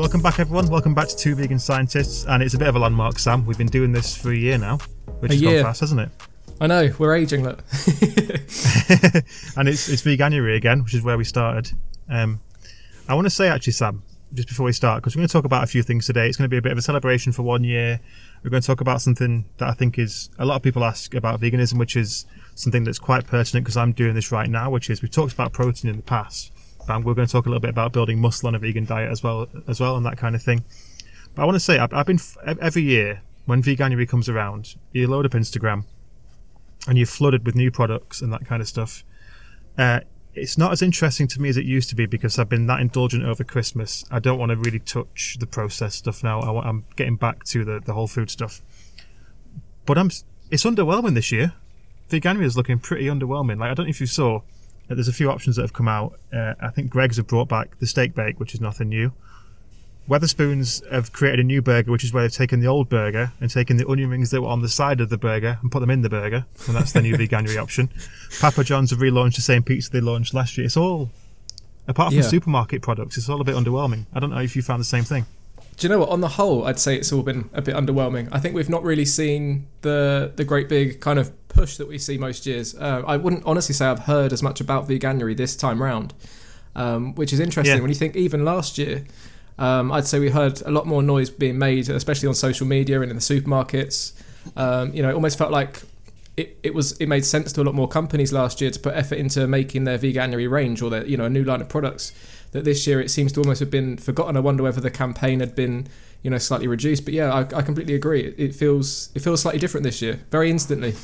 Welcome back, everyone. Welcome back to Two Vegan Scientists, and it's a bit of a landmark, Sam. We've been doing this for a year now, which A has year. gone fast, hasn't it? I know we're aging. Look, and it's it's Veganuary again, which is where we started. Um, I want to say actually, Sam, just before we start, because we're going to talk about a few things today. It's going to be a bit of a celebration for one year. We're going to talk about something that I think is a lot of people ask about veganism, which is something that's quite pertinent because I'm doing this right now. Which is we've talked about protein in the past, but we're going to talk a little bit about building muscle on a vegan diet as well, as well, and that kind of thing. But I want to say I've, I've been every year when Veganuary comes around, you load up Instagram and you're flooded with new products and that kind of stuff. Uh, it's not as interesting to me as it used to be because I've been that indulgent over Christmas. I don't want to really touch the processed stuff now. I, am getting back to the, the whole food stuff. But I'm it's underwhelming this year. Veganuary is looking pretty underwhelming. Like I don't know if you saw, uh, there's a few options that have come out. Uh, I think Greggs have brought back the steak bake, which is nothing new. Wetherspoons have created a new burger, which is where they've taken the old burger and taken the onion rings that were on the side of the burger and put them in the burger, and that's the new Veganuary option. Papa John's have relaunched the same pizza they launched last year. It's all, apart from Yeah. supermarket products, it's all a bit underwhelming. I don't know if you found the same thing. do you know what? On the whole, I'd say it's all been a bit underwhelming. I think we've not really seen the the great big kind of push that we see most years. Uh, I wouldn't honestly say I've heard as much about Veganuary this time round, um, which is interesting. Yeah. When you think even last year, um, I'd say we heard a lot more noise being made, especially on social media and in the supermarkets. Um, you know, it almost felt like it, it was it made sense to a lot more companies last year to put effort into making their Veganuary range or their you know a new line of products. That this year it seems to almost have been forgotten. I wonder whether the campaign had been you know slightly reduced. But yeah, I, I completely agree. It, it feels it feels slightly different this year, very instantly.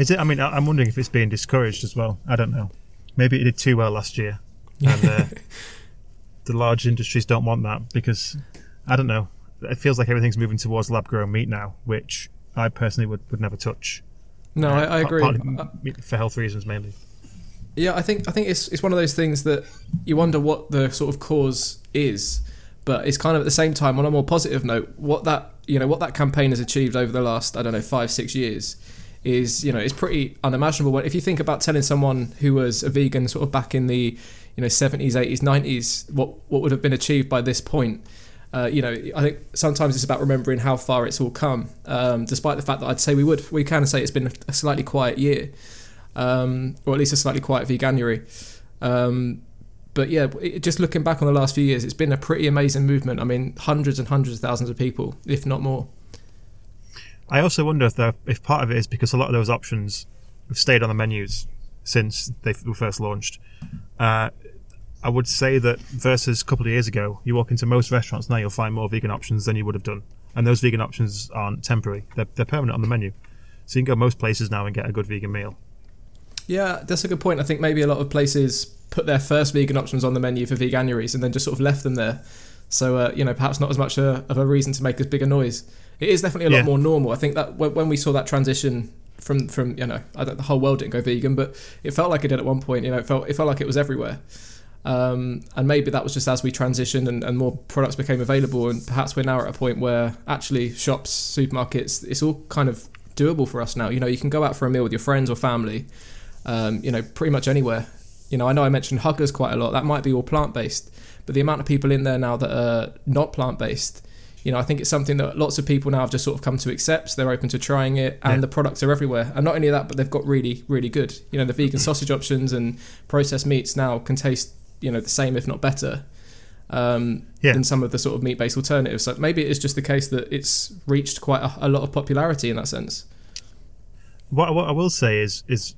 Is it? I mean, I- I'm wondering if it's being discouraged as well. I don't know. Maybe it did too well last year, and uh, the large industries don't want that because I don't know. It feels like everything's moving towards lab-grown meat now, which I personally would, would never touch. No, I, I Par- agree. Uh, for health reasons mainly. Yeah, I think I think it's it's one of those things that you wonder what the sort of cause is, but it's kind of at the same time on a more positive note, what that you know what that campaign has achieved over the last I don't know five six years is you know it's pretty unimaginable. But if you think about telling someone who was a vegan sort of back in the you know seventies, eighties, nineties, what what would have been achieved by this point. Uh, you know, I think sometimes it's about remembering how far it's all come. Um, despite the fact that I'd say we would, we can say it's been a slightly quiet year um, or at least a slightly quiet Veganuary. Um, but yeah, just looking back on the last few years, it's been a pretty amazing movement. I mean, hundreds and hundreds of thousands of people, if not more. I also wonder if if part of it is because a lot of those options have stayed on the menus since they were first launched. Uh, I would say that versus a couple of years ago, you walk into most restaurants now, you'll find more vegan options than you would have done, and those vegan options aren't temporary; they're, they're permanent on the menu. So you can go most places now and get a good vegan meal. Yeah, that's a good point. I think maybe a lot of places put their first vegan options on the menu for Veganuaries and then just sort of left them there. So, uh, you know, perhaps not as much a, of a reason to make as big a noise. It is definitely a lot Yeah. more normal. I think that when when we saw that transition from, from you know, I don't, the whole world didn't go vegan, but it felt like it did at one point. You know, it felt, it felt like it was everywhere. Um, and maybe that was just as we transitioned and, and more products became available, and perhaps we're now at a point where actually shops, supermarkets, it's all kind of doable for us now. You know, you can go out for a meal with your friends or family, um, you know, pretty much anywhere. You know, I know I mentioned Huggers quite a lot. That might be all plant based, but the amount of people in there now that are not plant based, you know, I think it's something that lots of people now have just sort of come to accept. They're open to trying it, and Yeah. the products are everywhere. And not only that, but they've got really, really good. You know, the vegan sausage options and processed meats now can taste, you know, the same if not better. Um, Yeah. than some of the sort of meat-based alternatives. So maybe it's just the case that it's reached quite a, a lot of popularity in that sense. What, what I will say is is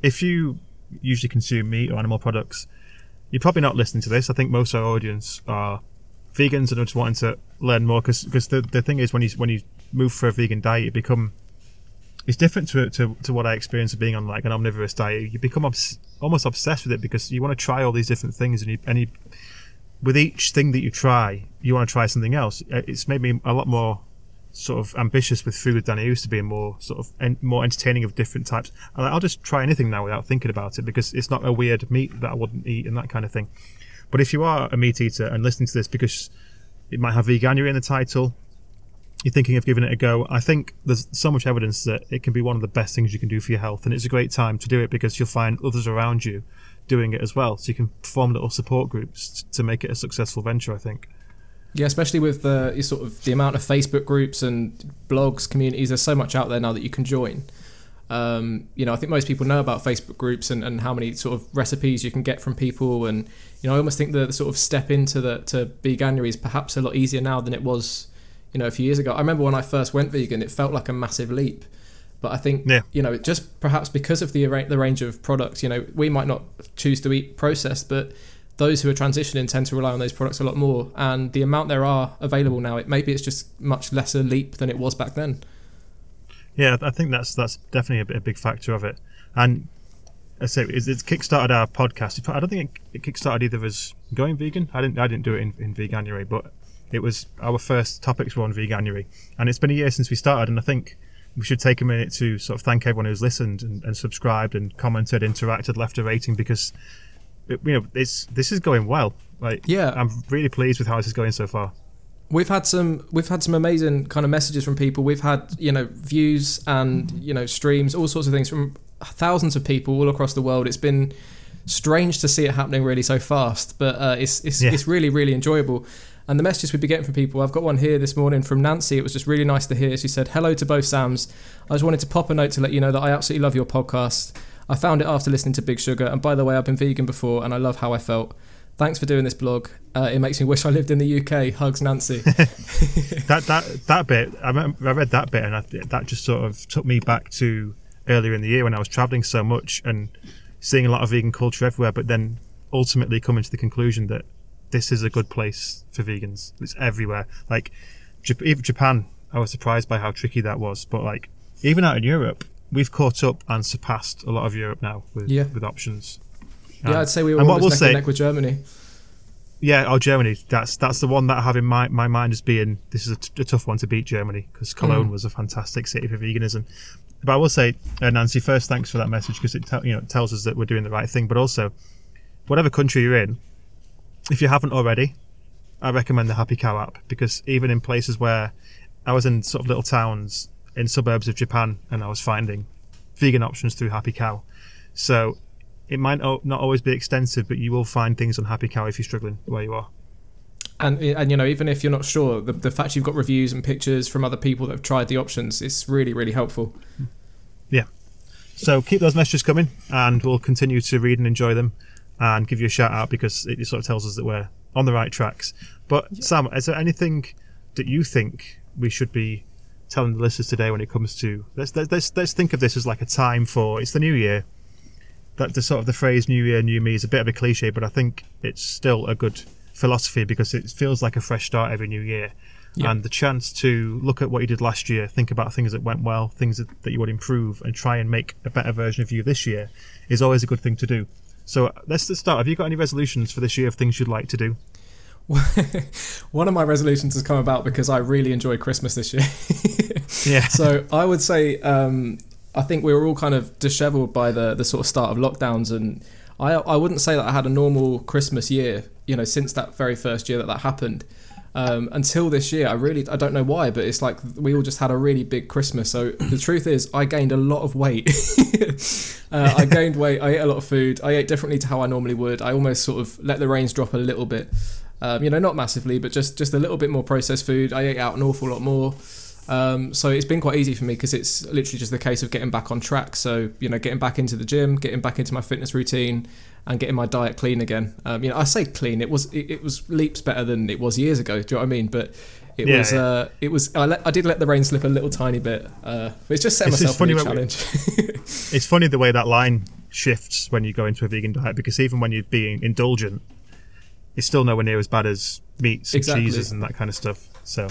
if you usually consume meat or animal products, you're probably not listening to this. I think most of our audience are vegans and are just wanting to learn more because the, the thing is when you when you move for a vegan diet, you become it's different to, to, to what I experienced of being on like an omnivorous diet. You become obs- almost obsessed with it because you want to try all these different things, and you, and you, with each thing that you try, you want to try something else. Uh, It's made me a lot more sort of ambitious with food than I used to be, and more sort of en- more entertaining of different types. And I'll just try anything now without thinking about it because it's not a weird meat that I wouldn't eat and that kind of thing. But if you are a meat eater and listening to this because it might have veganuary in the title, you're thinking of giving it a go, I think there's so much evidence that it can be one of the best things you can do for your health, and it's a great time to do it because you'll find others around you doing it as well. So you can form little support groups to make it a successful venture. I think. Yeah, especially with the sort of the amount of Facebook groups and blogs, communities. There's so much out there now that you can join. Um, you know, I think most people know about Facebook groups and, and how many sort of recipes you can get from people. And you know, I almost think the, the sort of step into the to veganuary is perhaps a lot easier now than it was, you know, a few years ago. I remember when I first went vegan, it felt like a massive leap. But I think Yeah. you know, just perhaps because of the the range of products, you know, we might not choose to eat processed, but those who are transitioning tend to rely on those products a lot more. And the amount there are available now, it maybe it's just much lesser leap than it was back then. Yeah, I think that's that's definitely a, big factor of it. And I say it's, it's kickstarted our podcast. I don't think it, it kickstarted either of us going vegan. I didn't I didn't do it in, in Veganuary, but it was our first topics were on Veganuary, and it's been a year since we started. And I think we should take a minute to sort of thank everyone who's listened and, and subscribed and commented, interacted, left a rating because you know it's this is going well. Like Yeah. I'm really pleased with how this is going so far. We've had some we've had some amazing kind of messages from people. We've had, you know, views and, you know, streams, all sorts of things from thousands of people all across the world. It's been strange to see it happening really so fast, but uh, it's it's, Yeah. it's really really enjoyable. And the messages we've been getting from people, I've got one here this morning from Nancy. It was just really nice to hear. She said, "Hello to both Sams. I just wanted to pop a note to let you know that I absolutely love your podcast. I found it after listening to Big Sugar, and by the way, I've been vegan before, and I love how I felt. Thanks for doing this blog. Uh, it makes me wish I lived in the UK. Hugs, Nancy. that that that bit I, remember, I read that bit and I, that just sort of took me back to earlier in the year when I was traveling so much and seeing a lot of vegan culture everywhere but then ultimately coming to the conclusion that this is a good place for vegans it's everywhere like even Japan I was surprised by how tricky that was but like even out in Europe we've caught up and surpassed a lot of Europe now with Yeah. with options Yeah, I'd say we were And what almost we'll neck and say- neck with Germany. Yeah, oh Germany. That's that's the one that I have in my, my mind as being this is a, t- a tough one to beat Germany because Cologne Mm. was a fantastic city for veganism. But I will say, uh, Nancy, first thanks for that message because it tell you know it tells us that we're doing the right thing. But also, whatever country you're in, if you haven't already, I recommend the Happy Cow app because even in places where I was in sort of little towns in suburbs of Japan and I was finding vegan options through Happy Cow. So it might not always be extensive, but you will find things on Happy Cow if you're struggling where you are. And eh, and you know, even if you're not sure, the, the fact you've got reviews and pictures from other people that have tried the options, it's really really helpful. Hmm. Yeah. So keep those messages coming, and we'll continue to read and enjoy them, and give you a shout out because it sort of tells us that we're on the right tracks. But Sam, is there anything that you think we should be telling the listeners today when it comes to let's let's let's, think of this as like a time for it's the new year. That the sort of the phrase "New Year, New Me" is a bit of a cliche, but I think it's still a good philosophy because it feels like a fresh start every new year. Yeah. And the chance to look at what you did last year, think about things that went well, things that, that you would improve, and try and make a better version of you this year is always a good thing to do. So uh, let's just start. Have you got any resolutions for this year of things you'd like to do? One of my resolutions has come about because I really enjoy Christmas this year. Yeah. so I would say um, I think we were all kind of dishevelled by the the sort of start of lockdowns, and I I wouldn't say that I had a normal Christmas year. You know, since that very first year that that happened. Um, until this year, I really I don't know why, but it's like we all just had a really big Christmas. So the truth is, I gained a lot of weight. uh, I gained weight. I ate a lot of food. I ate differently to how I normally would. I almost sort of let the reins drop a little bit. Um, you know, not massively, but just just a little bit more processed food. I ate out an awful lot more. Um, so it's been quite easy for me because it's literally just the case of getting back on track. So you know, getting back into the gym, getting back into my fitness routine, and getting my diet clean again. Um, you know, I say clean. It was it, it was leaps better than it was years ago. Do you know what I mean? But it Yeah, was yeah. uh, it was I, let, I did let the rein slip a little tiny bit. Uh, but it's just set myself a new when we- challenge. It's funny the way that line shifts when you go into a vegan diet because even when you're being indulgent, it's still nowhere near as bad as meats and Exactly. cheeses and that kind of stuff. So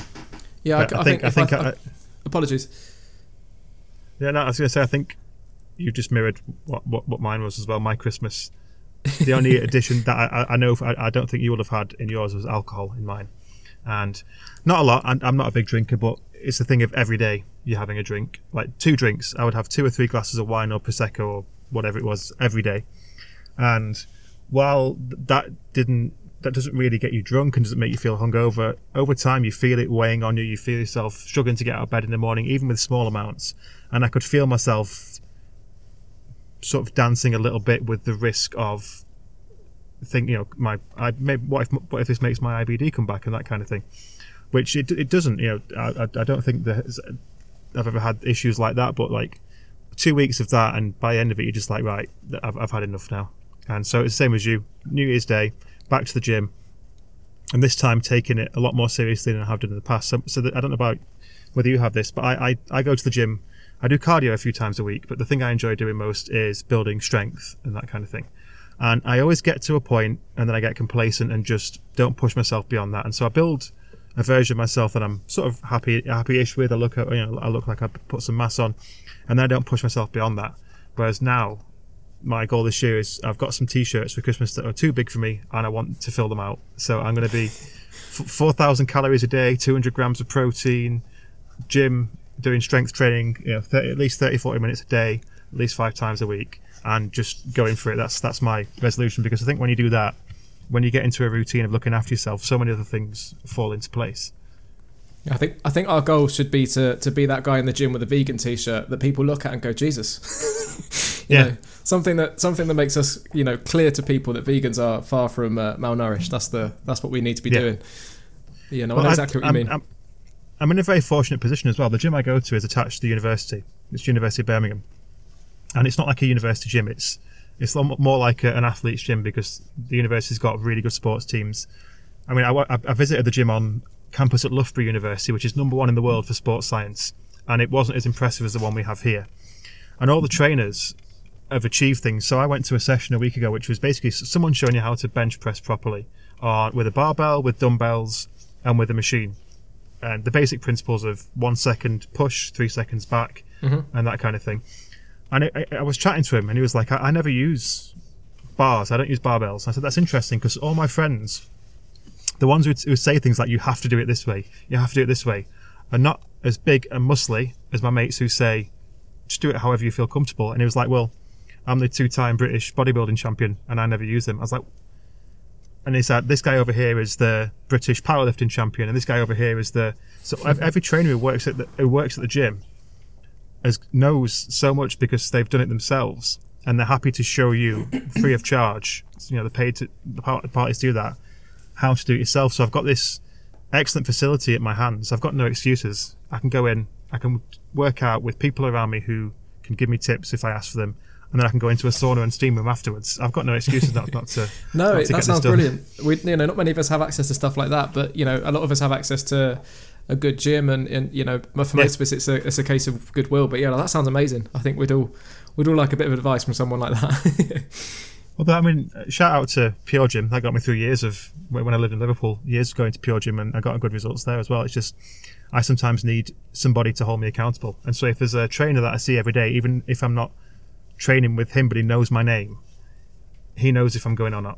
yeah, I, I think I think I, apologies. yeah, no, I was going to say I think you just mirrored what, what what mine was as well. My Christmas, the only addition that I, I- I know I, I don't think you would have had in yours was alcohol in mine, and not a lot. I'm, I'm not a big drinker, but it's the thing of every day you're having a drink, like two drinks. I would have two or three glasses of wine or prosecco or whatever it was every day, and while that didn't that doesn't really get you drunk and doesn't make you feel hungover. Over time, you feel it weighing on you. You feel yourself struggling to get out of bed in the morning, even with small amounts. And I could feel myself sort of dancing a little bit with the risk of think you know my I maybe what if what if this makes my IBD come back and that kind of thing, which it, it doesn't. You know, I, I don't think that I've ever had issues like that. But like two weeks of that, and by the end of it, you're just like right, I've I've had enough now. And so it's the same as you. New Year's Day, back to the gym, and this time taking it a lot more seriously than I have done in the past. So, so I don't know about whether you have this, but I, I, I go to the gym. I do cardio a few times a week, but the thing I enjoy doing most is building strength and that kind of thing. And I always get to a point and then I get complacent and just don't push myself beyond that. And so I build a version of myself that I'm sort of happy happy-ish with. I look at you know I look like I put some mass on, and then I don't push myself beyond that. Whereas now, my goal this year is I've got some t-shirts for Christmas that are too big for me, and I want to fill them out. So I'm going to be four thousand calories a day, 200 grams of protein, gym, doing strength training, you know, 30, at least 30, 40 minutes a day, at least five times a week and just going for it. That's that's my resolution because I think when you do that, when you get into a routine of looking after yourself, so many other things fall into place. I think I think our goal should be to to be that guy in the gym with a vegan t-shirt that people look at and go, Jesus. yeah. Know, something that something that makes us you know clear to people that vegans are far from uh, malnourished. That's the that's what we need to be yeah. doing. Yeah, no, well, I know exactly I, what you I'm, mean. I'm, I'm in a very fortunate position as well. The gym I go to is attached to the university. It's University of Birmingham and it's not like a university gym. It's it's more like a, an athlete's gym because the university's got really good sports teams. I mean, I, I visited the gym on campus at Loughborough University, which is number one in the world for sports science, and it wasn't as impressive as the one we have here. And all the trainers have achieved things. So I went to a session a week ago, which was basically someone showing you how to bench press properly, uh, with a barbell, with dumbbells, and with a machine. And the basic principles of one second push, three seconds back, mm-hmm. and that kind of thing. And I, I, was chatting to him, and he was like, I, I never use bars. I don't use barbells. And I said, that's interesting because all my friends, the ones who, say things like, you have to do it this way, you have to do it this way, are not as big and muscly as my mates who say, just do it however you feel comfortable. And he was like, well, I'm the two-time British bodybuilding champion, and I never use them. I was like, and he said, this guy over here is the British powerlifting champion, and this guy over here is the. So every trainer who works at the who works at the gym knows so much because they've done it themselves and they're happy to show you free of charge. You know, the paid to, the parties do that. How to do it yourself. So I've got this excellent facility at my hands. I've got no excuses. I can go in. I can work out with people around me who can give me tips if I ask for them, and then I can go into a sauna and steam room afterwards. I've got no excuses not, not to. no, not to that sounds brilliant. We, you know, not many of us have access to stuff like that, but you know, a lot of us have access to a good gym, and, and you know, for most of us, it's a it's a case of goodwill. But yeah, that sounds amazing. I think we'd all we'd all like a bit of advice from someone like that. well, but I mean, shout out to Pure Gym. That got me through years of when I lived in Liverpool, years going to Pure Gym, and I got good results there as well. It's just I sometimes need somebody to hold me accountable, and so if there's a trainer that I see every day, even if I'm not training with him, but he knows my name, he knows if I'm going or not.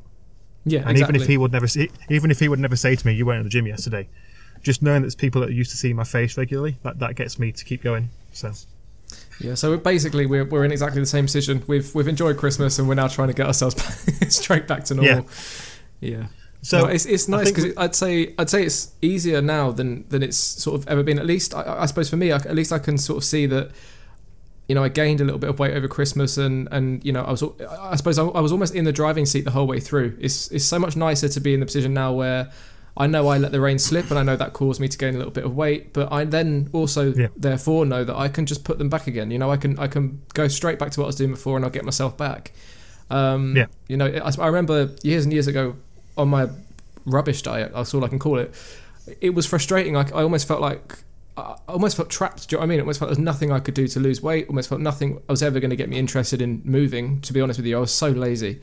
Yeah, and exactly. even if he would never, see, even if he would never say to me, "You weren't in the gym yesterday," just knowing that there's people that are used to see my face regularly, that, that gets me to keep going. So. Yeah, so basically we're, we're in exactly the same position. We've we've enjoyed Christmas and we're now trying to get ourselves back, straight back to normal. Yeah. yeah. So no, it's, it's nice because I'd say I'd say it's easier now than than it's sort of ever been. At least I, I suppose for me, I, at least I can sort of see that. You know, I gained a little bit of weight over Christmas, and and you know, I was I suppose I, I was almost in the driving seat the whole way through. It's it's so much nicer to be in the position now where I know I let the reins slip, and I know that caused me to gain a little bit of weight. But I then also, yeah. therefore, know that I can just put them back again. You know, I can I can go straight back to what I was doing before, and I'll get myself back. Um, yeah. You know, I, I remember years and years ago on my rubbish diet. That's all I can call it. It was frustrating. Like I almost felt like I almost felt trapped. Do you know what I mean? It almost felt there was nothing I could do to lose weight. Almost felt nothing I was ever going to get me interested in moving. To be honest with you, I was so lazy.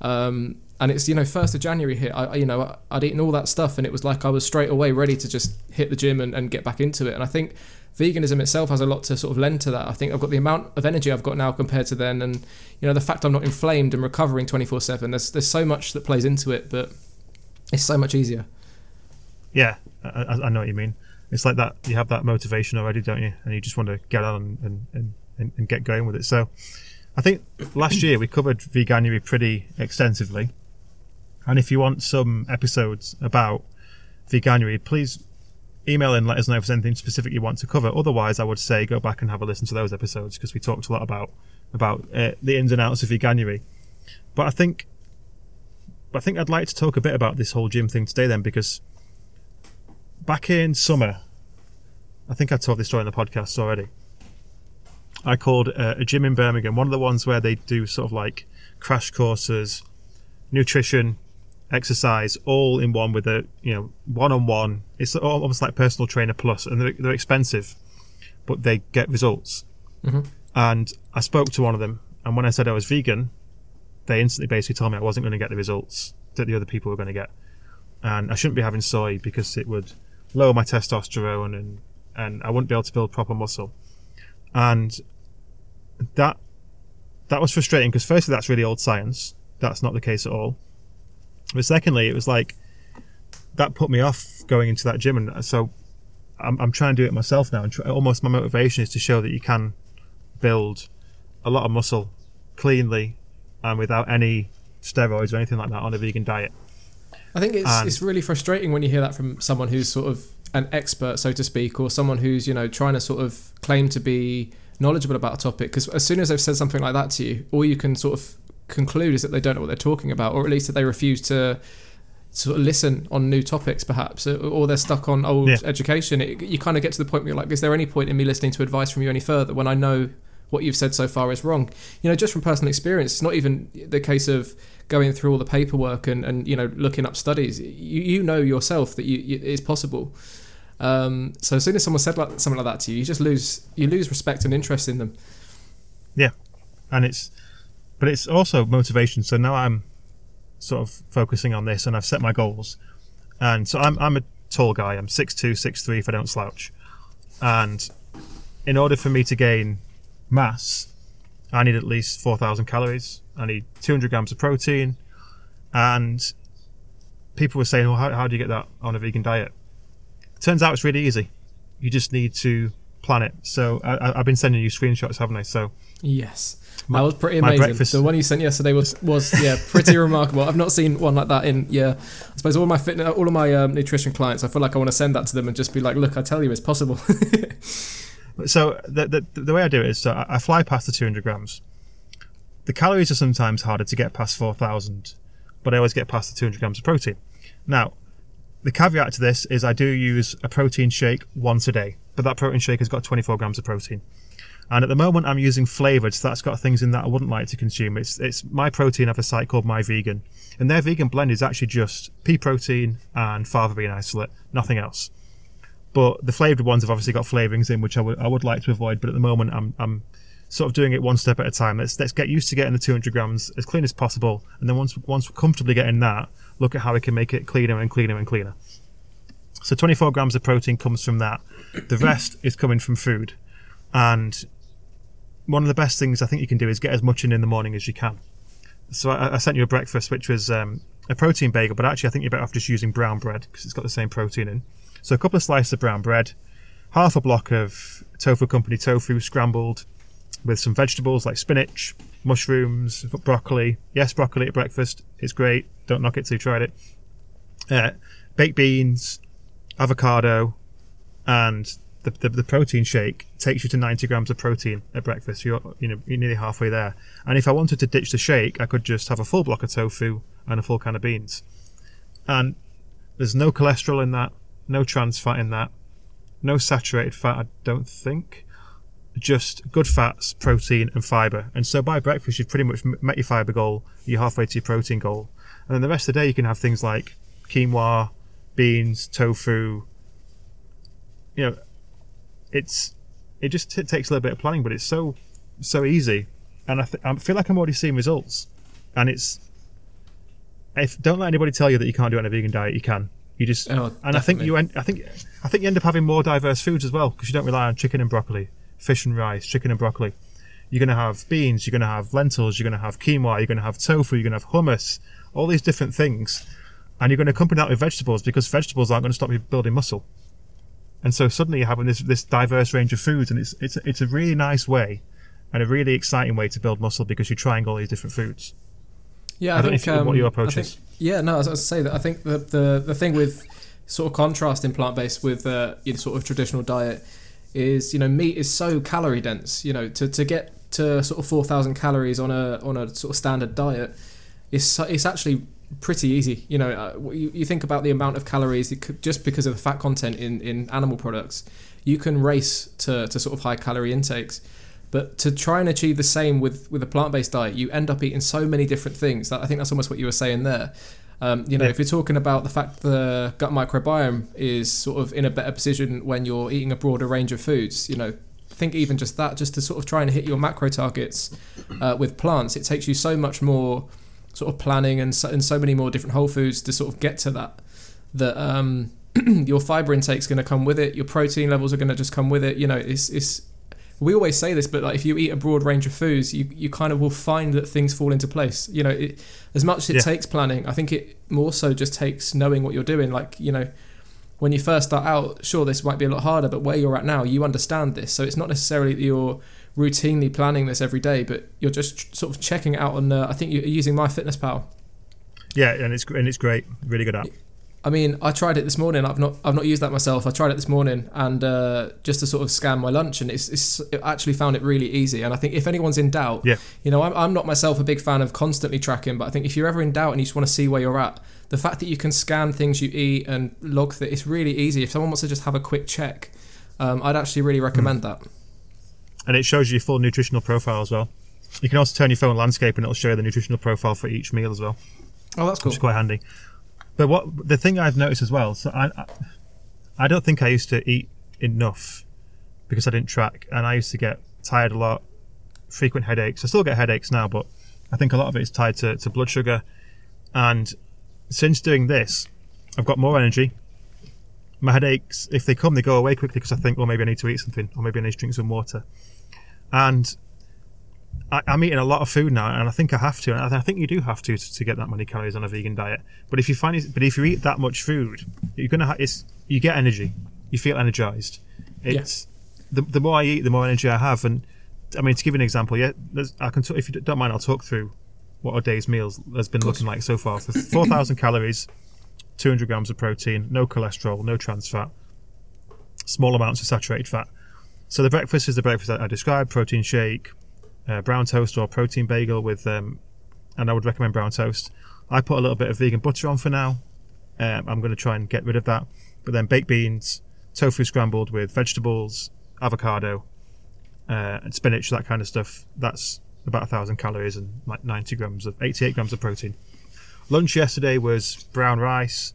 Um, and it's you know first of January hit. I you know I'd eaten all that stuff, and it was like I was straight away ready to just hit the gym and, and get back into it. And I think veganism itself has a lot to sort of lend to that. I think I've got the amount of energy I've got now compared to then, and you know the fact I'm not inflamed and recovering 24 seven. There's there's so much that plays into it, but it's so much easier. Yeah, I, I know what you mean. It's like that you have that motivation already, don't you? And you just want to get on and, and, and, and get going with it. So I think last year we covered veganuary pretty extensively. And if you want some episodes about veganuary, please email in, let us know if there's anything specific you want to cover. Otherwise, I would say go back and have a listen to those episodes because we talked a lot about about uh, the ins and outs of veganuary. But I think I think I'd like to talk a bit about this whole gym thing today then because back in summer, I think I told this story in the podcast already. I called uh, a gym in Birmingham, one of the ones where they do sort of like crash courses, nutrition, exercise, all in one with a you know one on one. It's almost like personal trainer plus, and they're, they're expensive, but they get results. Mm-hmm. And I spoke to one of them, and when I said I was vegan, they instantly basically told me I wasn't going to get the results that the other people were going to get, and I shouldn't be having soy because it would lower my testosterone and and I wouldn't be able to build proper muscle. And that that was frustrating because firstly that's really old science. That's not the case at all. But secondly, it was like that put me off going into that gym, and uh, so I'm, I'm trying to do it myself now. And try, almost my motivation is to show that you can build a lot of muscle cleanly and without any steroids or anything like that on a vegan diet. I think it's And- it's really frustrating when you hear that from someone who's sort of an expert, so to speak, or someone who's you know trying to sort of claim to be knowledgeable about a topic. Because as soon as they've said something like that to you, all you can sort of conclude is that they don't know what they're talking about, or at least that they refuse to sort of listen on new topics, perhaps, or- they're stuck on old Yeah. education. It, you kind of get to the point where you're like, is there any point in me listening to advice from you any further when I know what you've said so far is wrong? You know, just from personal experience, it's not even the case of going through all the paperwork and, and you know looking up studies. You, you know yourself that you, you, it's possible. Um, so as soon as someone said like, something like that to you, you just lose you lose respect and interest in them. Yeah, and it's but it's also motivation. So now i'm sort of focusing on this and i've set my goals. And so i'm, I'm a tall guy. I'm 6'2 6'3 if i don't slouch. And in order for me to gain mass i need at least 4000 calories. I need 200 grams of protein. And people were saying well how, how do you get that on a vegan diet? Turns out it's really easy. You just need to plan it. So I, i've been sending you screenshots haven't i? So Yes, My- that was pretty my amazing. breakfast- The one you sent yesterday was was yeah pretty remarkable. I've not seen one like that in yeah. I suppose all my fitness, all of my um, nutrition clients. I feel like I want to send that to them and just be like, look, I tell you, it's possible. So the, the the way I do it is so I I fly past the 200 grams. The calories are sometimes harder to get past 4,000, but I always get past the 200 grams of protein. Now, the caveat to this is I do use a protein shake once a day, but that protein shake has got 24 grams of protein. And at the moment, I'm using flavored, so that's got things in that I wouldn't like to consume. It's it's my protein I have a site called My Vegan, and their vegan blend is actually just pea protein and fava bean isolate, nothing else but the flavored ones have obviously got flavorings in which I would I would like to avoid. But at the moment, I'm I'm sort of doing it one step at a time. Let's let's get used to getting the 200 grams as clean as possible, and then once once we're comfortably getting that, look at how we can make it cleaner and cleaner and cleaner. So 24 grams of protein comes from that. The rest is coming from food, and one of the best things I think you can do is get as much in in the morning as you can. So I, I sent you a breakfast which was um, a protein bagel, but actually I think you're better off just using brown bread because it's got the same protein in. So a couple of slices of brown bread, half a block of tofu company tofu scrambled with some vegetables like spinach, mushrooms, broccoli. Yes, broccoli at breakfast. It's great. Don't knock it till you tried it. Uh, baked beans, avocado, and the, the, the protein shake takes you to 90 grams of protein at breakfast. You're, you know, you're nearly halfway there. And if I wanted to ditch the shake, I could just have a full block of tofu and a full can of beans. And there's no cholesterol in that, no trans fat in that, no saturated fat, I don't think. Just good fats, protein, and fiber. And so by breakfast, you've pretty much met your fiber goal. You're halfway to your protein goal. And then the rest of the day, you can have things like quinoa, beans, tofu. You know, it's it just t- takes a little bit of planning, but it's so so easy. And I, th- I feel like I'm already seeing results. And it's if don't let anybody tell you that you can't do it on a vegan diet. You can. You just Oh, and I think you end. I think I think you end up having more diverse foods as well because you don't rely on chicken and broccoli, fish and rice, chicken and broccoli. You're going to have beans. You're going to have lentils. You're going to have quinoa. You're going to have tofu. You're going to have hummus. All these different things, and you're going to accompany that with vegetables because vegetables aren't going to stop you building muscle. And so suddenly you're having this this diverse range of foods, and it's it's it's a really nice way, and a really exciting way to build muscle because you're trying all these different foods. Yeah, I I, don't know think you- what your um, approach I think- is. Yeah, no, as I was say that I think the, the the thing with sort of contrast in plant based with uh, you know, sort of traditional diet is you know meat is so calorie dense. You know to, to get to sort of four thousand calories on a on a sort of standard diet is so, it's actually pretty easy. You know, uh, you, you think about the amount of calories could, just because of the fat content in, in animal products, you can race to, to sort of high calorie intakes. But to try and achieve the same with, with a plant based diet, you end up eating so many different things. That I think that's almost what you were saying there. Um, you know, yeah. if you're talking about the fact the gut microbiome is sort of in a better position when you're eating a broader range of foods, you know, think even just that, just to sort of try and hit your macro targets uh, with plants, it takes you so much more sort of planning and so, and so many more different whole foods to sort of get to that. That um, your fiber intake is going to come with it, your protein levels are going to just come with it. You know, it's it's we always say this, but like if you eat a broad range of foods, you, you kind of will find that things fall into place. You know, it, as much as it yeah. takes planning, I think it more so just takes knowing what you're doing. Like, you know, when you first start out, sure, this might be a lot harder, but where you're at now, you understand this. So it's not necessarily that you're routinely planning this every day, but you're just sort of checking it out on, uh, I think you're using MyFitnessPal. Yeah, and it's and it's great, really good app. I mean, I tried it this morning. I've not I've not used that myself. I tried it this morning and uh, just to sort of scan my lunch, and it's, it's it actually found it really easy. And I think if anyone's in doubt, yeah. you know, I'm, I'm not myself a big fan of constantly tracking, but I think if you're ever in doubt and you just want to see where you're at, the fact that you can scan things you eat and log that it's really easy. If someone wants to just have a quick check, um, I'd actually really recommend mm. that. And it shows you your full nutritional profile as well. You can also turn your phone landscape and it'll show you the nutritional profile for each meal as well. Oh, that's cool. Which is quite handy. But what the thing I've noticed as well, so I, I don't think I used to eat enough because I didn't track, and I used to get tired a lot, frequent headaches. I still get headaches now, but I think a lot of it is tied to, to blood sugar. And since doing this, I've got more energy. My headaches, if they come, they go away quickly because I think, well, maybe I need to eat something, or maybe I need to drink some water. And I, am eating a lot of food now, and I think I have to. And I think you do have to, to, to get that many calories on a vegan diet. But if you find, it, but if you eat that much food, you're gonna. Ha- it's you get energy. You feel energized. It's yeah. the the more I eat, the more energy I have. And I mean, to give you an example, yeah, I can. Talk, if you don't mind, I'll talk through what a day's meals has been looking like so far. For four thousand calories, two hundred grams of protein, no cholesterol, no trans fat, small amounts of saturated fat. So the breakfast is the breakfast that I described: protein shake, uh, brown toast or protein bagel with, um, and I would recommend brown toast. I put a little bit of vegan butter on for now. Um, I'm going to try and get rid of that. But then baked beans, tofu scrambled with vegetables, avocado, uh, and spinach, that kind of stuff. That's about a thousand calories and like 90 grams of 88 grams of protein. Lunch yesterday was brown rice,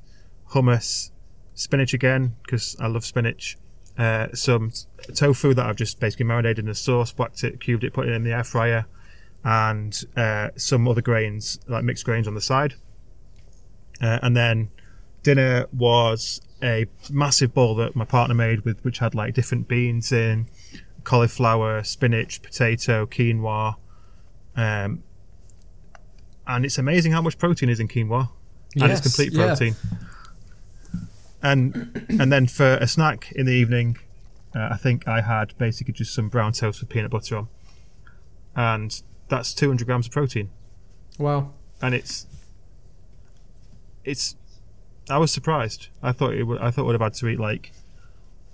hummus, spinach again because I love spinach, uh, some tofu that I've just basically marinated in a sauce, blacked it, cubed it, put it in the air fryer, and uh, some other grains, like mixed grains on the side. Uh, and then dinner was a massive bowl that my partner made with which had like different beans in, cauliflower, spinach, potato, quinoa. Um, and it's amazing how much protein is in quinoa. Yes, and it's complete protein. Yeah and and then for a snack in the evening, uh, I think I had basically just some brown toast with peanut butter on, and that's 200 grams of protein. Wow! And it's it's I was surprised. I thought it would, I thought would have had to eat like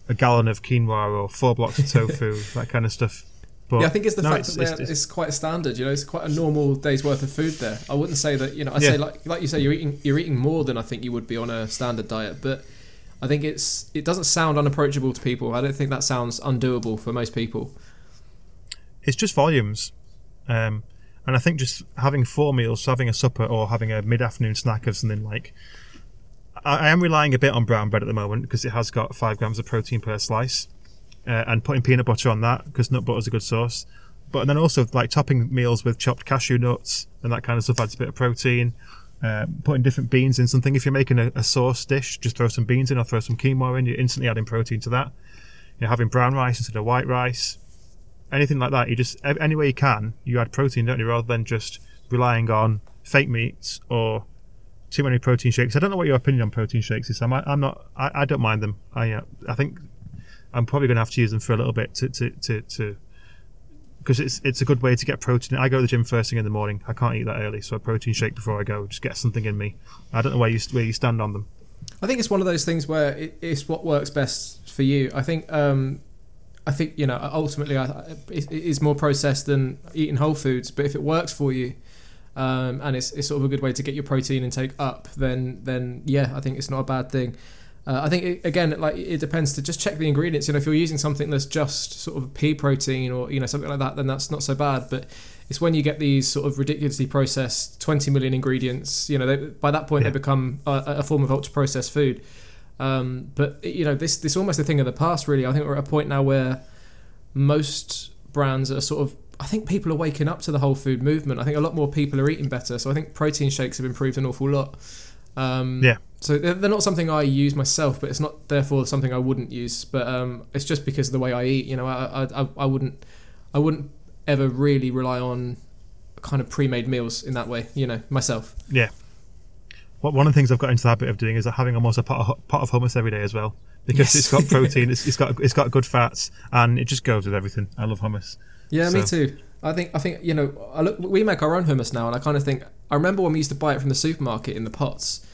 a gallon of quinoa or four blocks of tofu, that kind of stuff. But yeah, I think it's the no, fact it's, that it's, it's, quite a standard. You know, it's quite a normal day's worth of food there. I wouldn't say that. You know, I yeah. say like like you say, you're eating you're eating more than I think you would be on a standard diet, but I think it's it doesn't sound unapproachable to people. I don't think that sounds undoable for most people. It's just volumes, um, and I think just having four meals, having a supper or having a mid-afternoon snack of something like. I, I am relying a bit on brown bread at the moment because it has got five grams of protein per slice, uh, and putting peanut butter on that because nut butter is a good source. But then also like topping meals with chopped cashew nuts and that kind of stuff adds a bit of protein. Uh, putting different beans in something. If you're making a, a, sauce dish, just throw some beans in or throw some quinoa in. You're instantly adding protein to that. You're having brown rice instead of white rice. Anything like that. You just any way you can, you add protein, don't you? Rather than just relying on fake meats or too many protein shakes. I don't know what your opinion on protein shakes is. I'm, I'm not. I, I don't mind them. I uh, I think I'm probably going to have to use them for a little bit to to to, to because it's it's a good way to get protein. I go to the gym first thing in the morning. I can't eat that early, so a protein shake before I go. Just get something in me. I don't know where you where you stand on them. I think it's one of those things where it, it's what works best for you. I think um, I think you know ultimately I, it is more processed than eating whole foods. But if it works for you, um, and it's, it's sort of a good way to get your protein intake up, then then yeah, I think it's not a bad thing. Uh, I think it, again, like it depends to just check the ingredients. You know, if you're using something that's just sort of pea protein or you know something like that, then that's not so bad. But it's when you get these sort of ridiculously processed 20 million ingredients. You know, they, by that point Yeah. they become a, a form of ultra processed food. Um, but you know, this this almost a thing of the past. Really, I think we're at a point now where most brands are sort of. I think people are waking up to the whole food movement. I think a lot more people are eating better. So I think protein shakes have improved an awful lot. Um, Yeah. So they're, they're not something I use myself, but it's not therefore something I wouldn't use. But um, it's just because of the way I eat. You know, I, I, I- wouldn't, I wouldn't ever really rely on kind of pre-made meals in that way. You know, myself. Yeah. What one of the things I've got into the habit of doing is having almost a pot of, pot of hummus every day as well because Yes. it's got protein, it's, it's got it's got good fats, and it just goes with everything. I love hummus. Yeah, me too. I think I think you know I look, we make our own hummus now, and I kind of think I remember when we used to buy it from the supermarket in the pots.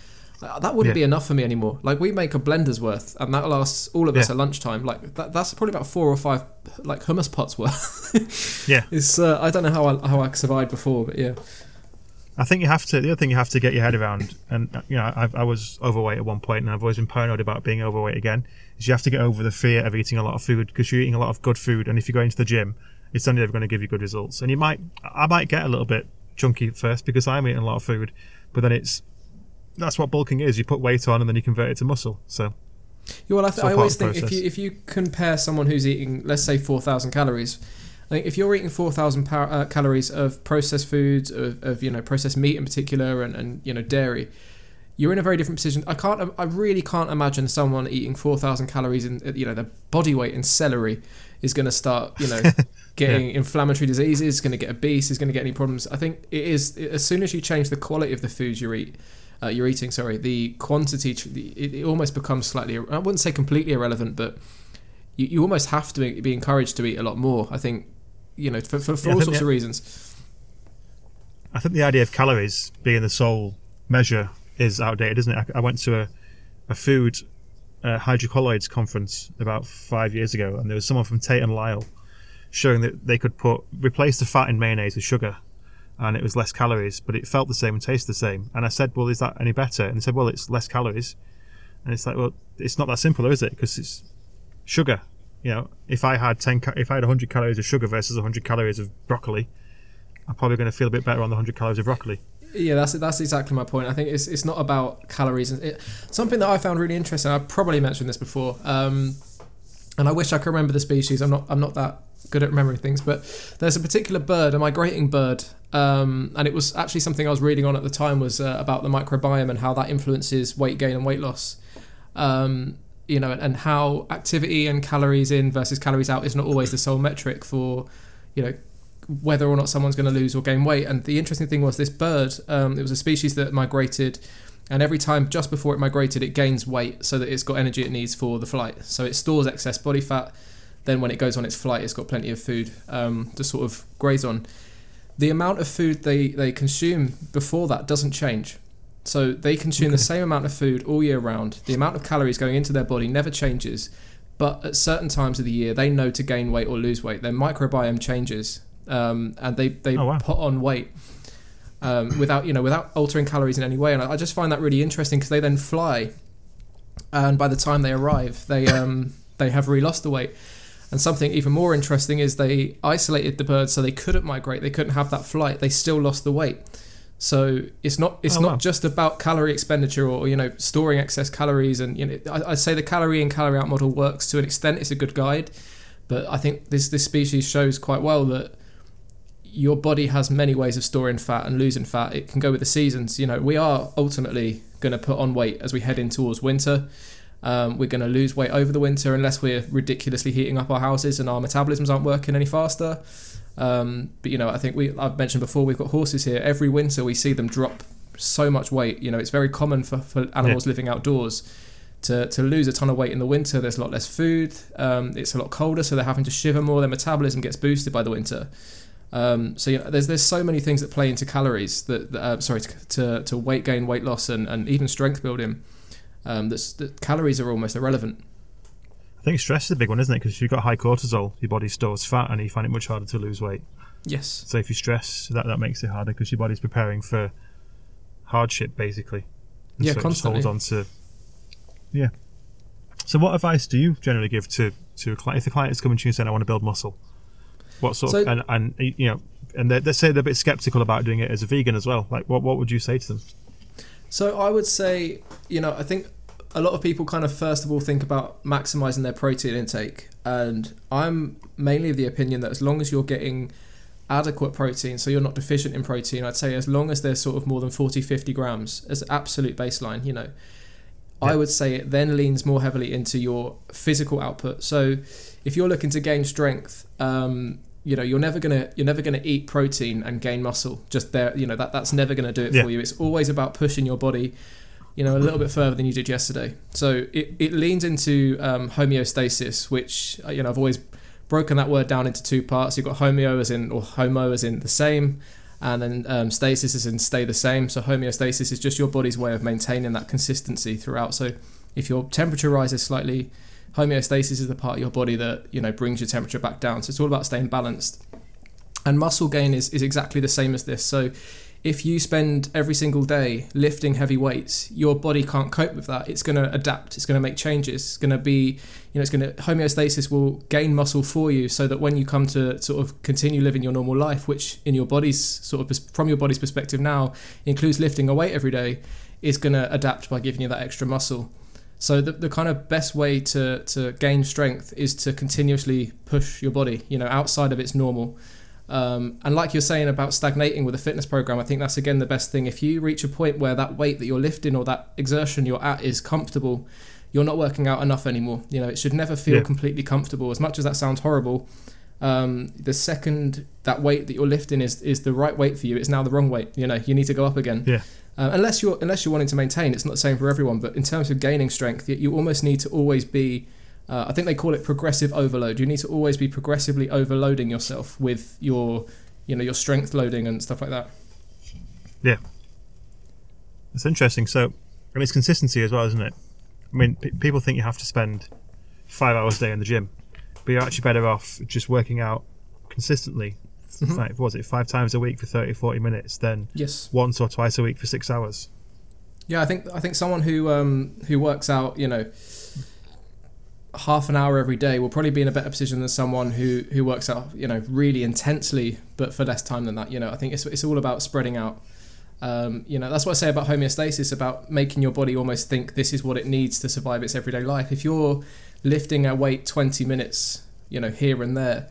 Uh, That wouldn't Yeah. be enough for me anymore. Like we make a blender's worth, and that lasts all of us Yeah. at lunchtime. Like that, that's probably about four or five like hummus pots worth. Yeah. it's uh, I don't know how I, how I survived before, but yeah, I think you have to. The other thing you have to get your head around, and you know, I, I was overweight at one point, and I've always been paranoid about being overweight again. Is you have to get over the fear of eating a lot of food because you're eating a lot of good food, and if you go into the gym, it's only ever going to give you good results. And you might, I might get a little bit chunky at first because I'm eating a lot of food, but then it's that's what bulking is. You put weight on, and then you convert it to muscle. So Yeah, well, I, th- I always think if you if you compare someone who's eating, let's say, four thousand calories, I think if you're eating four thousand par- uh, calories of processed foods, of, of you know processed meat in particular, and, and you know dairy, you're in a very different position. I can't, I really can't imagine someone eating four thousand calories in you know their body weight in celery is going to start you know getting inflammatory diseases, going to get obese, is going to get any problems. I think it is as soon as you change the quality of the foods you eat uh, you're eating, sorry, the quantity, it, it almost becomes slightly, I wouldn't say completely irrelevant, but you, you almost have to be encouraged to eat a lot more. I think, you know, for, for, for Yeah, all sorts the- of reasons. I think the idea of calories being the sole measure is outdated, isn't it? I, I went to a, a food uh, hydrocolloids conference about five years ago, and there was someone from Tate and Lyle showing that they could put replace the fat in mayonnaise with sugar, and it was less calories, but it felt the same and tasted the same. And I said, "Well, is that any better?" And they said, "Well, it's less calories." And it's like, well, it's not that simple, is it? Because it's sugar. You know, if I had ten, if I had 100 calories of sugar versus 100 calories of broccoli, I'm probably going to feel a bit better on the 100 calories of broccoli. Yeah, that's that's exactly my point. I think it's it's not about calories. It, something that I found really interesting. I probably mentioned this before, um, and I wish I could remember the species. I'm not I'm not that good at remembering things, but there's a particular bird, a migrating bird, um, and it was actually something I was reading on at the time was uh, about the microbiome and how that influences weight gain and weight loss. Um, you know, and, how activity and calories in versus calories out is not always the sole metric for, you know, whether or not someone's going to lose or gain weight. And the interesting thing was this bird, um, it was a species that migrated, and every time just before it migrated, it gains weight so that it's got energy it needs for the flight. So it stores excess body fat. Then when it goes on its flight, it's got plenty of food um, to sort of graze on. The amount of food they, they consume before that doesn't change. So they consume the same amount of food all year round. The amount of calories going into their body never changes. But at certain times of the year, they know to gain weight or lose weight. Their microbiome changes, um, and they they Oh, wow. put on weight um, without you know without altering calories in any way. And I, I just find that really interesting because they then fly, and by the time they arrive, they um, they have really lost the weight. And something even more interesting is they isolated the birds so they couldn't migrate. They couldn't have that flight. They still lost the weight. So it's not it's Oh, not wow. just about calorie expenditure or you know storing excess calories. And you know I, I say the calorie in calorie out model works to an extent. It's a good guide, but I think this this species shows quite well that your body has many ways of storing fat and losing fat. It can go with the seasons. You know, we are ultimately going to put on weight as we head in towards winter. Um, we're going to lose weight over the winter unless we're ridiculously heating up our houses and our metabolisms aren't working any faster. Um, but you know, I think we I've mentioned before we've got horses here. Every winter we see them drop so much weight. You know, it's very common for, for animals living outdoors to, to lose a ton of weight in the winter. There's a lot less food. Um, it's a lot colder, so they're having to shiver more. Their metabolism gets boosted by the winter. Um, so you know, there's there's so many things that play into calories that, that uh, sorry to, to to weight gain, weight loss, and, and even strength building. Um, that's, that calories are almost irrelevant. I think stress is a big one, isn't it? Because if you've got high cortisol, your body stores fat, and you find it much harder to lose weight. Yes. So if you stress, that that makes it harder because your body's preparing for hardship, basically. And Yeah, so it just constantly. holds on to. Yeah. So what advice do you generally give to to a client if the client is coming to you and saying, "I want to build muscle"? What sort of and and you know, and they they say they're a bit skeptical about doing it as a vegan as well. Like, what what would you say to them? So I would say, you know, I think a lot of people kind of first of all think about maximizing their protein intake, and I'm mainly of the opinion that as long as you're getting adequate protein, so you're not deficient in protein, I'd say as long as there's sort of more than 40, 50 grams as absolute baseline, you know, I would say it then leans more heavily into your physical output. So if you're looking to gain strength, um, you know, you're never gonna you're never gonna eat protein and gain muscle. Just there, you know, that that's never gonna do it Yeah. for you. It's always about pushing your body, you know, a little bit further than you did yesterday. So it, it leans into um, homeostasis, which uh, you know I've always broken that word down into two parts. You've got homeo as in or homo as in the same, and then um, stasis as in stay the same. So homeostasis is just your body's way of maintaining that consistency throughout. So if your temperature rises slightly, homeostasis is the part of your body that you know brings your temperature back down. So it's all about staying balanced. And muscle gain is, is exactly the same as this. So if you spend every single day lifting heavy weights, your body can't cope with that. It's going to adapt. It's going to make changes. It's going to be, you know, it's going to homeostasis will gain muscle for you, so that when you come to sort of continue living your normal life, which in your body's sort of from your body's perspective now includes lifting a weight every day, is going to adapt by giving you that extra muscle. So the, the kind of best way to, to gain strength is to continuously push your body, you know, outside of its normal. Um, and like you're saying about stagnating with a fitness program, I think that's again the best thing. If you reach a point where that weight that you're lifting or that exertion you're at is comfortable, you're not working out enough anymore. You know, it should never feel Yeah. completely comfortable. As much as that sounds horrible, um, the second that weight that you're lifting is is the right weight for you, it's now the wrong weight. You know, you need to go up again. Yeah. Uh, unless you're unless you're wanting to maintain, it's not the same for everyone. But in terms of gaining strength, you, you almost need to always be. Uh, I think they call it progressive overload. You need to always be progressively overloading yourself with your, you know, your strength loading and stuff like that. Yeah, it's interesting. So, and it's consistency as well, isn't it? I mean, p- people think you have to spend five hours a day in the gym, but you're actually better off just working out consistently. Mhm. Like, what was it five times a week for 30, 40 minutes, then Yes. once or twice a week for six hours? Yeah, I think I think someone who um, who works out, you know, half an hour every day will probably be in a better position than someone who who works out, you know, really intensely, but for less time than that. You know, I think it's it's all about spreading out. Um, you know, that's what I say about homeostasis, about making your body almost think this is what it needs to survive its everyday life. If you're lifting a weight 20 minutes, you know, here and there,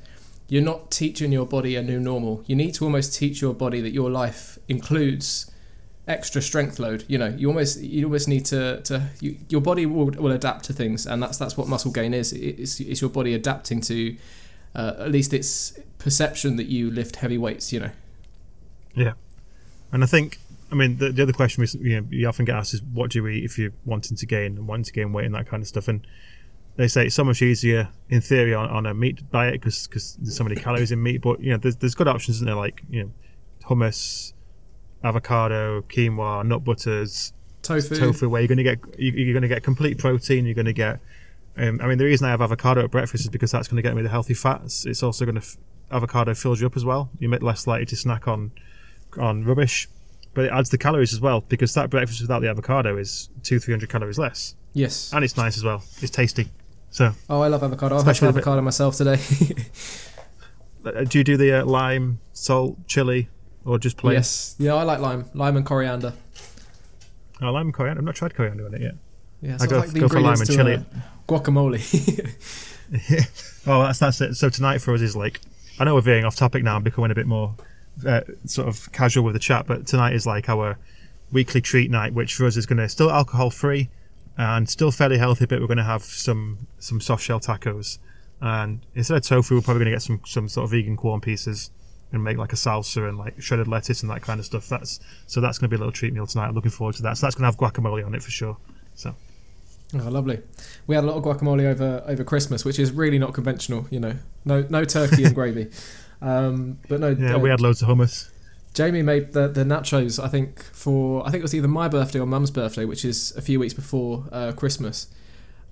you're not teaching your body a new normal. You need to almost teach your body that your life includes extra strength load. You know, you almost you almost need to to you, your body will, will adapt to things, and that's that's what muscle gain is. It's, it's your body adapting to uh, at least its perception that you lift heavy weights. You know. Yeah, and I think, I mean, the, the other question we, you, know, you often get asked is, what do you eat if you're wanting to gain and wanting to gain weight and that kind of stuff? And they say it's so much easier in theory on, on a meat diet because there's so many calories in meat. But you know, there's, there's good options, isn't there? Like you know, hummus, avocado, quinoa, nut butters, Tofu. tofu, where you're going to get you- you're going to get complete protein. You're going to get. Um, I mean, the reason I have avocado at breakfast is because that's going to get me the healthy fats. It's also going to f- avocado fills you up as well. You're less likely to snack on on rubbish, but it adds the calories as well because that breakfast without the avocado is two three hundred calories less, Yes. and it's nice as well. It's tasty. So, Oh, I love avocado. I've had some the bit- avocado myself today. uh, do you do the uh, lime, salt, chili, or just plain? yes. Yeah, I like lime, lime and coriander. Oh, lime and coriander. I've not tried coriander on it yet. Yeah, I so go- like go for lime and chili. uh, guacamole. Oh, that's that's it. So tonight for us is like, I know we're veering off topic now and becoming a bit more uh, sort of casual with the chat, but tonight is like our weekly treat night, which for us is going to still alcohol free and still fairly healthy, but we're going to have some some soft shell tacos, and instead of tofu, we're probably going to get some some sort of vegan corn pieces and make like a salsa and like shredded lettuce and that kind of stuff. That's so that's going to be a little treat meal tonight. I'm looking forward to that. So that's going to have guacamole on it for sure. So Oh, lovely. We had a lot of guacamole over over Christmas, which is really not conventional. You know, no no turkey and gravy. Um, but no, yeah, uh, we had loads of hummus. Jamie made the the nachos. I think for I think it was either my birthday or Mum's birthday, which is a few weeks before uh, Christmas.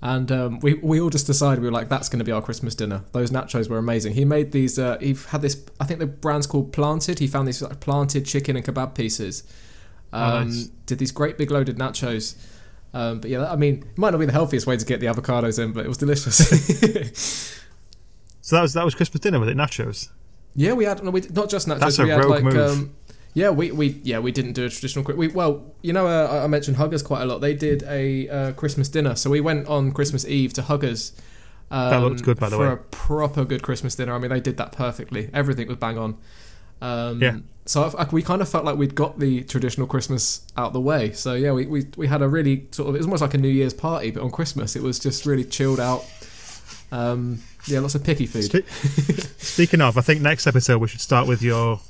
And um, we we all just decided we were like, that's going to be our Christmas dinner. Those nachos were amazing. He made these. Uh, he had this. I think the brand's called Planted. He found these like planted chicken and kebab pieces. Um, Oh, nice. Did these great big loaded nachos. Um, but yeah, I mean, it might not be the healthiest way to get the avocados in, but it was delicious. So that was that was Christmas dinner with it nachos. Yeah, we had no, we, not just nachos. That's a we had rogue like move. um, yeah, we, we yeah we didn't do a traditional. We well, you know, uh, I- mentioned Huggers quite a lot. They did a uh, Christmas dinner, so we went on Christmas Eve to Huggers. Um, looked good, by the for way. a proper good Christmas dinner. I mean, they did that perfectly. Everything was bang on. Um, Yeah. So I, I- we kind of felt like we'd got the traditional Christmas out the way. So yeah, we, we, we had a really sort of it was almost like a New Year's party, but on Christmas it was just really chilled out. Um, yeah, lots of picky food. Spe- Speaking of, I think next episode we should start with your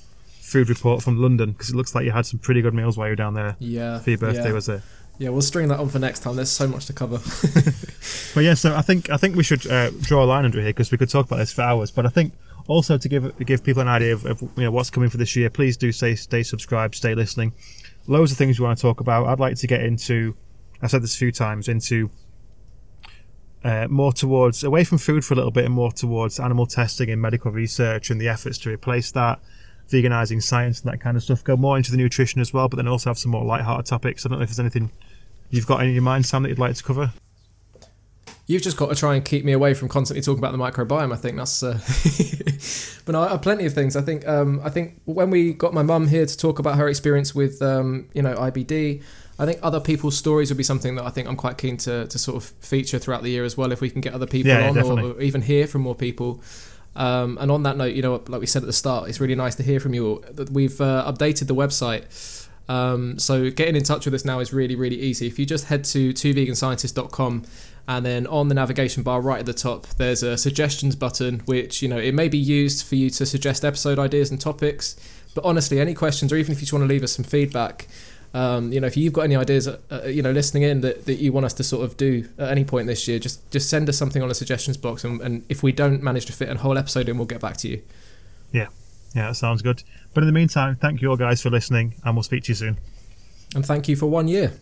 food report from London because it looks like you had some pretty good meals while you were down there yeah, for your birthday, yeah. was it? Yeah, we'll string that on for next time. There's so much to cover. But yeah, so I think I think we should uh, draw a line under here because we could talk about this for hours. But I think also to give give people an idea of, of you know what's coming for this year, please do stay stay subscribed, stay listening. Loads of things we want to talk about. I'd like to get into. I've said this a few times into uh, more towards away from food for a little bit and more towards animal testing and medical research and the efforts to replace that, veganizing science and that kind of stuff. Go more into the nutrition as well, but then also have some more light-hearted topics. I don't know if there's anything you've got in your mind, Sam, that you'd like to cover. You've just got to try and keep me away from constantly talking about the microbiome. I think that's. Uh... but no, I have plenty of things. I think. Um, I think when we got my mum here to talk about her experience with, um, you know, IBD, I think other people's stories would be something that I think I'm quite keen to, to sort of feature throughout the year as well. If we can get other people Yeah, yeah, on, or, or even hear from more people. Um, and on that note, you know, like we said at the start, it's really nice to hear from you. all. We've uh, updated the website. Um, so getting in touch with us now is really, really easy. If you just head to twoveganscientists.com and then on the navigation bar right at the top, there's a suggestions button, which, you know, it may be used for you to suggest episode ideas and topics. But honestly, any questions or even if you just want to leave us some feedback, um, you know, if you've got any ideas, uh, uh, you know, listening in that, that you want us to sort of do at any point this year, just just send us something on the suggestions box. And, and if we don't manage to fit a whole episode in, we'll get back to you. Yeah, yeah, that sounds good. But in the meantime, thank you all guys for listening, and we'll speak to you soon. And thank you for one year.